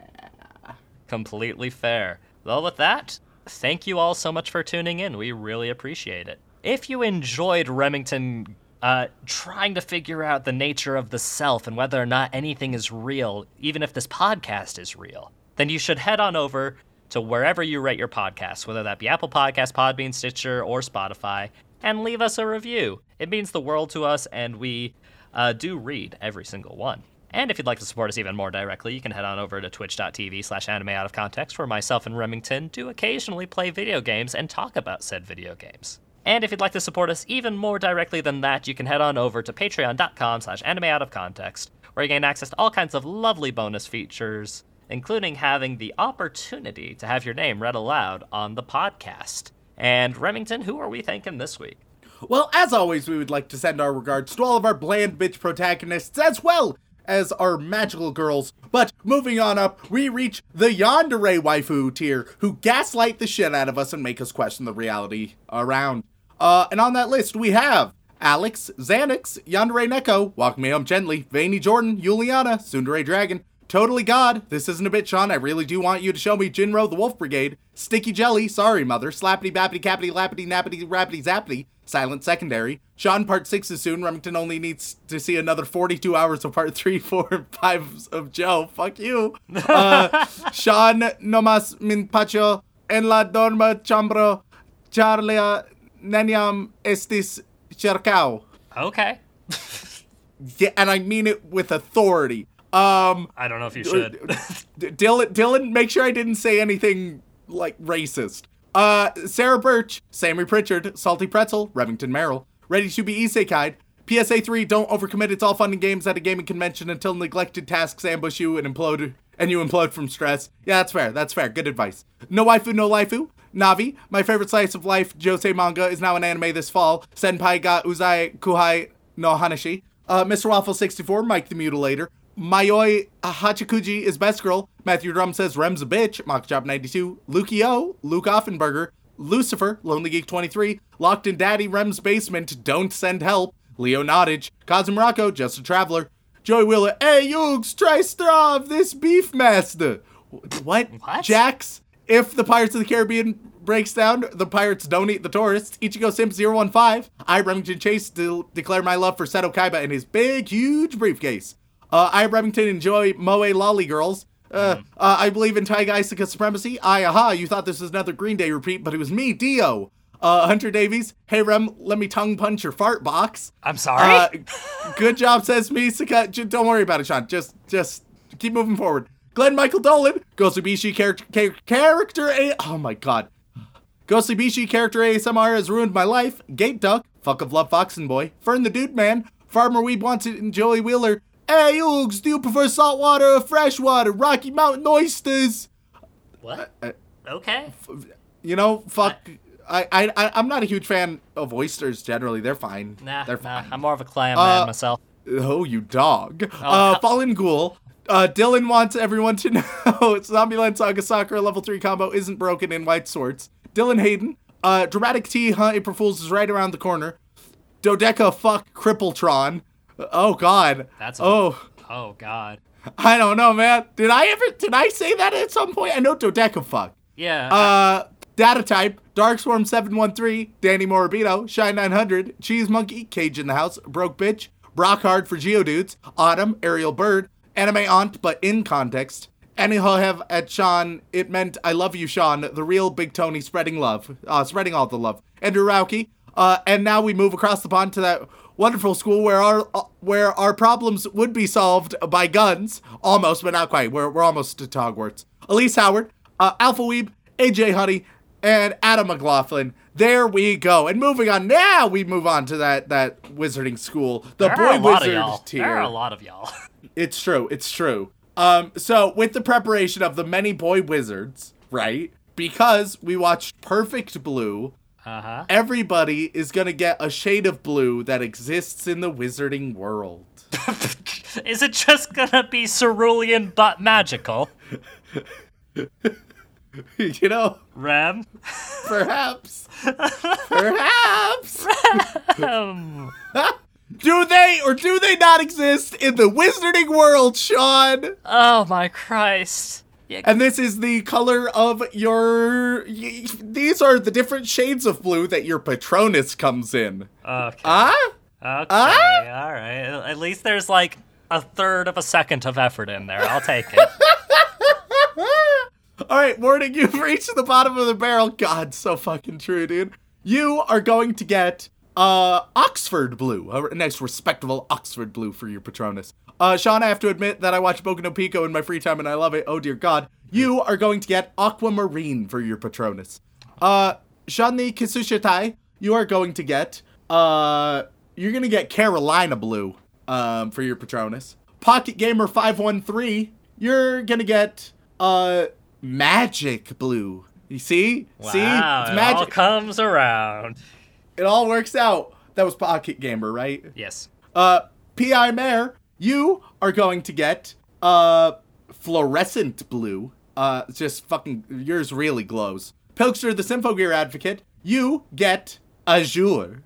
Completely fair. Well, with that, thank you all so much for tuning in. We really appreciate it. If you enjoyed Remington uh, trying to figure out the nature of the self and whether or not anything is real, even if this podcast is real, then you should head on over to wherever you rate your podcasts, whether that be Apple Podcasts, Podbean, Stitcher, or Spotify, and leave us a review. It means the world to us, and we uh, do read every single one. And if you'd like to support us even more directly, you can head on over to twitch.tv slash anime out of context, where myself and Remington do occasionally play video games and talk about said video games. And if you'd like to support us even more directly than that, you can head on over to patreon.com slash anime out of context, where you gain access to all kinds of lovely bonus features, including having the opportunity to have your name read aloud on the podcast. And Remington, who are we thanking this week? Well, as always, we would like to send our regards to all of our bland bitch protagonists as well as our magical girls. But moving on up, we reach the Yandere waifu tier, who gaslight the shit out of us and make us question the reality around. Uh, and on that list, we have Alex, Xanax, Yandere Neko, Walk Me Home Gently, Vainy Jordan, Juliana, Sundere Dragon, Totally God, this isn't a bit, Sean. I really do want you to show me Jin-Roh the Wolf Brigade. Sticky Jelly, sorry, mother. Slappity bappity cappity lappity nappity rappity zappity. Silent Secondary. Sean Part 6 is soon. Remington only needs to see another 42 hours of Part 3, 4, and 5 of Joe. Fuck you. [LAUGHS] Uh, Sean Nomas Min Pacho en la dorma chambro charlia neniam estis cercao. Okay. Yeah, and I mean it with authority. Um, I don't know if you should. Dylan, Dylan, make sure I didn't say anything like racist. Uh, Sarah Birch, Sammy Pritchard, Salty Pretzel, Remington Merrill, ready to be isekai. PSA 3, don't overcommit. It's all fun and games at a gaming convention until neglected tasks ambush you and implode and you implode from stress. Yeah, that's fair. That's fair. Good advice. No waifu, no lifu. Navi, my favorite slice of life josei manga is now an anime this fall. Senpai ga Uzai Kouhai no Hanashi. Uh, Mr. Waffle 64, Mike the Mutilator. Mayoi Hachikuji is best girl. Matthew Drum says Rem's a bitch. Mockjob 92. Lukio, Luke Offenberger. Lucifer, Lonely Geek 23. Locked in Daddy Rem's basement. Don't send help. Leo Nottage. Kazum Rocco, Just a Traveler. Joey Wheeler. Hey, Yugs, try straw of this beef master. What? What? Jax, if the Pirates of the Caribbean breaks down, the pirates don't eat the tourists. Ichigo Simp 015. I, Remington Chase, de- declare my love for Seto Kaiba in his big, huge briefcase. Uh, I, Remington, enjoy Moe Lolly Girls. Uh, uh, I believe in Taiga Aisaka supremacy. I, aha, you thought this was another Green Day repeat, but it was me, Dio. Uh, Hunter Davies. Hey, Rem, let me tongue punch your fart box. I'm sorry. Uh, good job, says me. Saka- j- don't worry about it, Sean. Just, just keep moving forward. Glenn Michael Dolan, Gosubishi character, cha- character A. Oh my god. Gosubishi character ASMR has ruined my life. Gate Duck, fuck of love Foxen Boy, Fern the Dude Man, Farmer Weeb wants it, and Joey Wheeler. Hey, Oogs, do you prefer salt water or fresh water? Rocky Mountain oysters. what? uh, Okay. You know, fuck. I, I, I, I'm not a huge fan of oysters generally. They're fine. Nah, They're nah. fine. I'm more of a clam Uh, man myself. Oh, you dog. Oh, uh. Fallen Ghoul. Uh, Dylan wants everyone to [LAUGHS] know Zombieland Saga Sakura level 3 combo isn't broken in White Swords. Dylan Hayden. Uh, Dramatic T, huh? April Fool's is right around the corner. Dodeca, fuck Crippletron. Oh, God. That's a- Oh, Oh God. I don't know, man. Did I ever, did I say that at some point? I know Dodeca, fuck. Yeah. Uh, data type, Darkswarm 713, Danny Morabito, Shine 900, Cheese Monkey, Cage in the House, Broke Bitch, Brockhard for Geodudes, Autumn, Ariel Bird, Anime Aunt, but in context. Anyhow, have at Sean, it meant I love you, Sean, the real Big Tony spreading love, uh, spreading all the love. Andrew Rauke, uh, and now we move across the pond to that wonderful school where our uh, where our problems would be solved by guns, almost, but not quite. We're we're almost to Hogwarts. Elise Howard, uh, Alpha Weeb, AJ Honey, and Adam McLaughlin. There we go. And moving on, now we move on to that that wizarding school, the there boy wizard tier. There are a lot of y'all. [LAUGHS] It's true. It's true. Um, so with the preparation of the many boy wizards, right? Because we watched Perfect Blue, Uh huh. Everybody is gonna get a shade of blue that exists in the wizarding world. [LAUGHS] Is it just gonna be cerulean but magical? [LAUGHS] you know, Rem? perhaps. [LAUGHS] perhaps. Do they or do they not exist in the wizarding world, Sean? oh my Christ. Yeah, And this is the color of your. y- These are the different shades of blue that your Patronus comes in. okay. Ah? Okay. Ah? All right. At least there's like a third of a second of effort in there. I'll take it. [LAUGHS] All right, Morning, you've reached the bottom of the barrel. God, so fucking true, dude. You are going to get uh Oxford blue, a nice respectable Oxford blue for your Patronus. Uh, Sean, I have to admit that I watch Boku no Pico in my free time and I love it. Oh dear God, you are going to get Aquamarine for your Patronus. Uh, Shani Kisushitai, you are going to get uh, you're gonna get Carolina blue um for your Patronus. Pocket Gamer five one three, you're gonna get uh magic blue. You see? see? Wow, It's it all magic. comes around. It all works out. That was Pocket Gamer, right? Yes. Uh, P.I. Mare, you are going to get uh fluorescent blue. Uh, just fucking yours really glows. Pilkster, the Symphogear advocate, you get azure.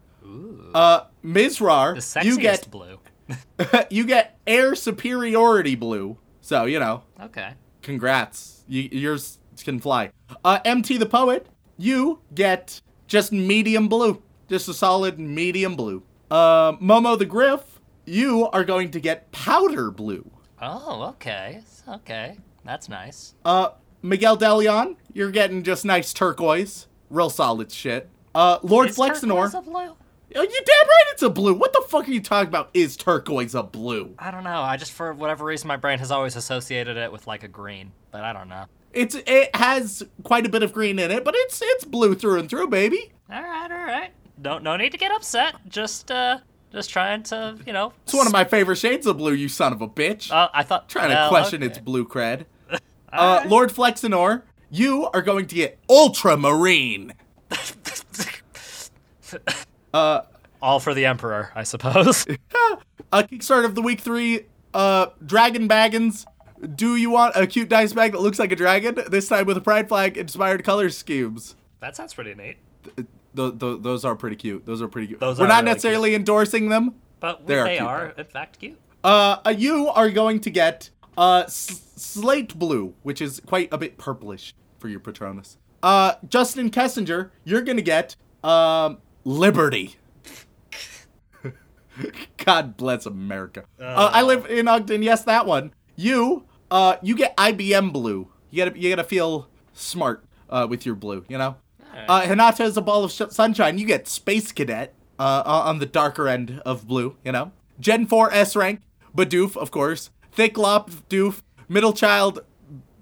Uh, Mizrar, The sexiest you get blue. [LAUGHS] you get air superiority blue. So you know, Okay. congrats. You, yours can fly. Uh, MT the poet, you get just medium blue, just a solid medium blue. Uh, Momo the Griff, you are going to get powder blue. Oh, okay. Okay. That's nice. Uh, Miguel Deleon, you're getting just nice turquoise, real solid shit. Uh, Lord Is Flexinor, turquoise a blue? oh, you damn right it's a blue. What the fuck are you talking about? Is turquoise a blue? I don't know. I just, for whatever reason, my brain has always associated it with like a green, but I don't know. It's it has quite a bit of green in it, but it's it's blue through and through, baby. All right, all right. No, no need to get upset. Just, uh, just trying to, you know. It's one of my favorite shades of blue, you son of a bitch. Uh, I thought trying well, to question okay. its blue cred. [LAUGHS] uh, Alright. Lord Flexinor, you are going to get ultramarine. [LAUGHS] All for the emperor, I suppose. [LAUGHS] a Kickstarter of the week three, uh, Dragon Baggins. Do you want a cute dice bag that looks like a dragon? This time with a pride flag inspired color schemes. that sounds pretty neat. Th- th- those are pretty cute. Those are pretty cute. Those We're not really necessarily endorsing them. But They are they cute, are, in fact, cute. Uh, uh, you are going to get uh s- slate blue, which is quite a bit purplish for your Patronus. Uh, Justin Kessinger, you're gonna get um liberty. [LAUGHS] God bless America. Uh, I live in Ogden. Yes, that one. You uh you get IBM blue. You gotta you gotta feel smart uh with your blue. You know. Uh, Hinata is a ball of sh- sunshine. You get Space Cadet uh, on the darker end of blue, you know. Gen 4 S rank, Bidoof, of course. Thick Lop, Doof, Middle Child,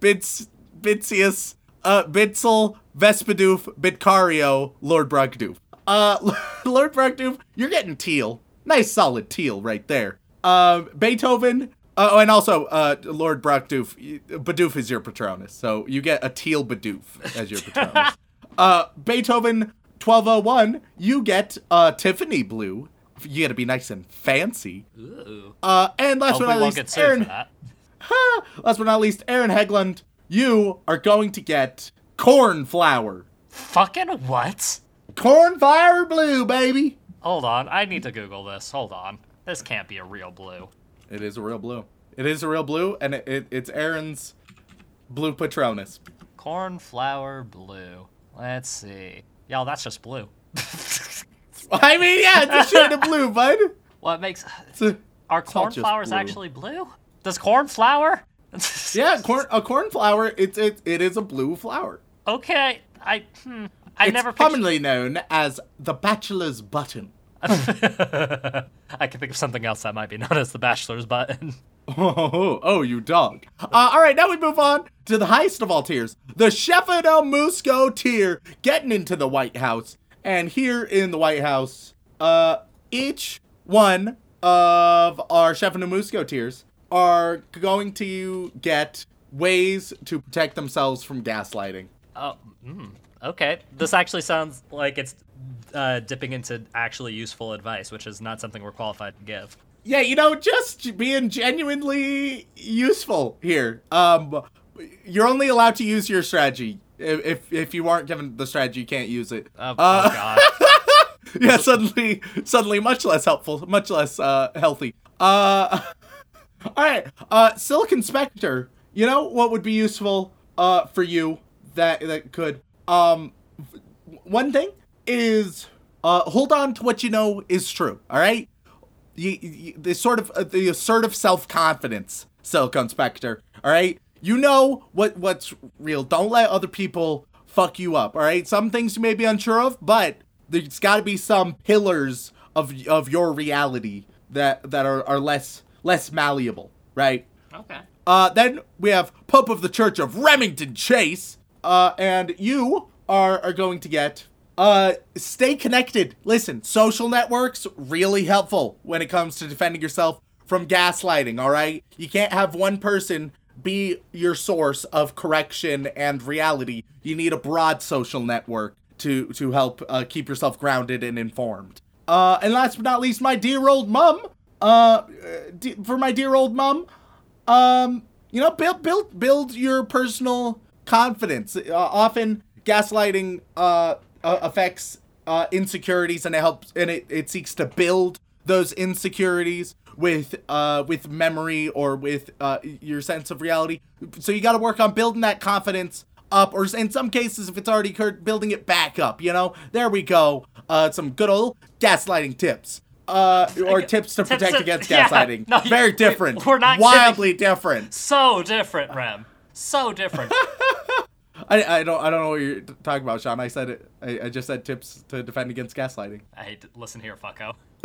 Bits, Bitsius, uh, Bitzel, Vespidoof, Bitcario, Lord Brogdoof. Uh, [LAUGHS] Lord Brogdoof, you're getting teal. Nice solid teal right there. Uh, Beethoven, uh, oh, and also, uh, Lord Brogdoof, Bidoof is your Patronus, so you get a teal Bidoof as your [LAUGHS] Patronus. Uh, Beethoven 1201, you get uh, Tiffany blue. You gotta be nice and fancy. Uh, and last Hope but not least, Aaron. last but not least, Aaron Hegland, you are going to get cornflower. Fucking what? Cornflower blue, baby. Hold on, I need to Google this. Hold on. This can't be a real blue. It is a real blue. It is a real blue, and it, it, it's Aaron's blue Patronus. Cornflower blue. Let's see. Y'all, that's just blue. [LAUGHS] I mean, yeah, it's a [LAUGHS] shade of blue, bud. What makes a, are cornflowers actually blue? Does cornflower? [LAUGHS] yeah, corn a cornflower. It's it, it is a blue flower. Okay, I hmm, I It's never pictured. commonly known as the bachelor's button. I can think of something else that might be known as the bachelor's button. Oh, [LAUGHS] oh, you dog. Uh, all right, now we move on to the highest of all tiers, the Sheffield Musco tier, getting into the White House. And here in the White House, uh, each one of our Sheffield Musco tiers are going to get ways to protect themselves from gaslighting. Oh, mm, okay. This actually sounds like it's uh, dipping into actually useful advice, which is not something we're qualified to give. Yeah, you know, just being genuinely useful here. Um, you're only allowed to use your strategy. If if, you aren't given the strategy, you can't use it. Oh, Uh, oh God. [LAUGHS] yeah, suddenly, suddenly, much less helpful, much less uh, healthy. Uh, [LAUGHS] all right, uh, Silicon Spectre. You know what would be useful uh for you that that could um one thing is uh hold on to what you know is true. All right, you, you the sort of uh, the assertive self confidence, Silicon Spectre. All right, you know what what's real. Don't let other people fuck you up. All right, some things you may be unsure of, but there's got to be some pillars of of your reality that that are, are less less malleable, right? okay. Uh, then we have Pope of the Church of Remington Chase. Uh, and you are, are going to get, uh, stay connected. Listen, social networks, really helpful when it comes to defending yourself from gaslighting, all right? You can't have one person be your source of correction and reality. You need a broad social network to, to help uh, keep yourself grounded and informed. Uh, and last but not least, my dear old mum. Uh, for my dear old mum, um you know build build build your personal confidence uh, often gaslighting uh, uh affects uh insecurities and it helps and it, it seeks to build those insecurities with uh with memory or with uh your sense of reality so you got to work on building that confidence up or in some cases if it's already occurred building it back up you know there we go uh some good old gaslighting tips uh, or tips to protect against [LAUGHS] yeah, gaslighting. no, Very different. we're not wildly different. So different, Rem. So different. [LAUGHS] I, I don't I don't know what you're talking about, Sean. I said it. I, I just said tips to defend against gaslighting. I hate to listen here, fucko. [LAUGHS]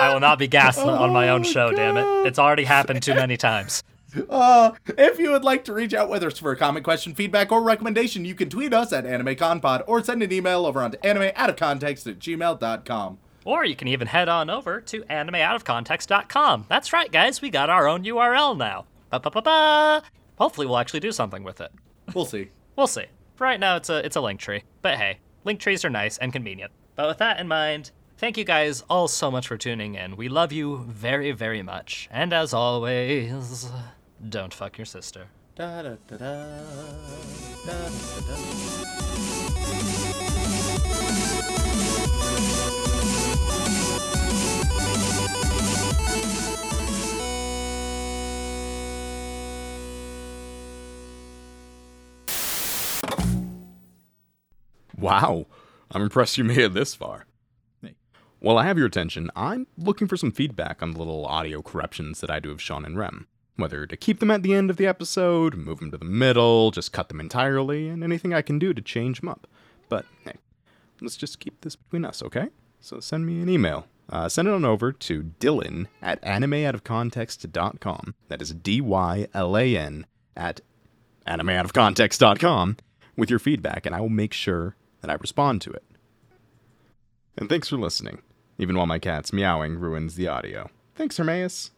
I will not be gaslit on my own show, damn it. It's already happened too many times. Uh, if you would like to reach out, whether it's for a comment, question, feedback, or recommendation, you can tweet us at AnimeConPod or send an email over onto animeoutofcontext at gmail.com. Or you can even head on over to animeoutofcontext.com. That's right, guys, we got our own URL now. Ba-ba-ba-ba. Hopefully we'll actually do something with it. We'll see. We'll see. For right now, it's a it's a link tree. But hey, link trees are nice and convenient. But with that in mind, thank you guys all so much for tuning in. We love you very, very much. And as always, don't fuck your sister. Da, da, da, Wow, I'm impressed you [LAUGHS] made it this far. While I have your attention, I'm looking for some feedback on the little audio corruptions that I do of Sean and Rem. Whether to keep them at the end of the episode, move them to the middle, just cut them entirely, and anything I can do to change them up. But hey, let's just keep this between us, okay? So send me an email. Uh, send it on over to Dylan at animeoutofcontext.com. That is D Y L A N at animeoutofcontext.com with your feedback, and I will make sure that I respond to it. And thanks for listening, even while my cat's meowing ruins the audio. Thanks, Hermaeus.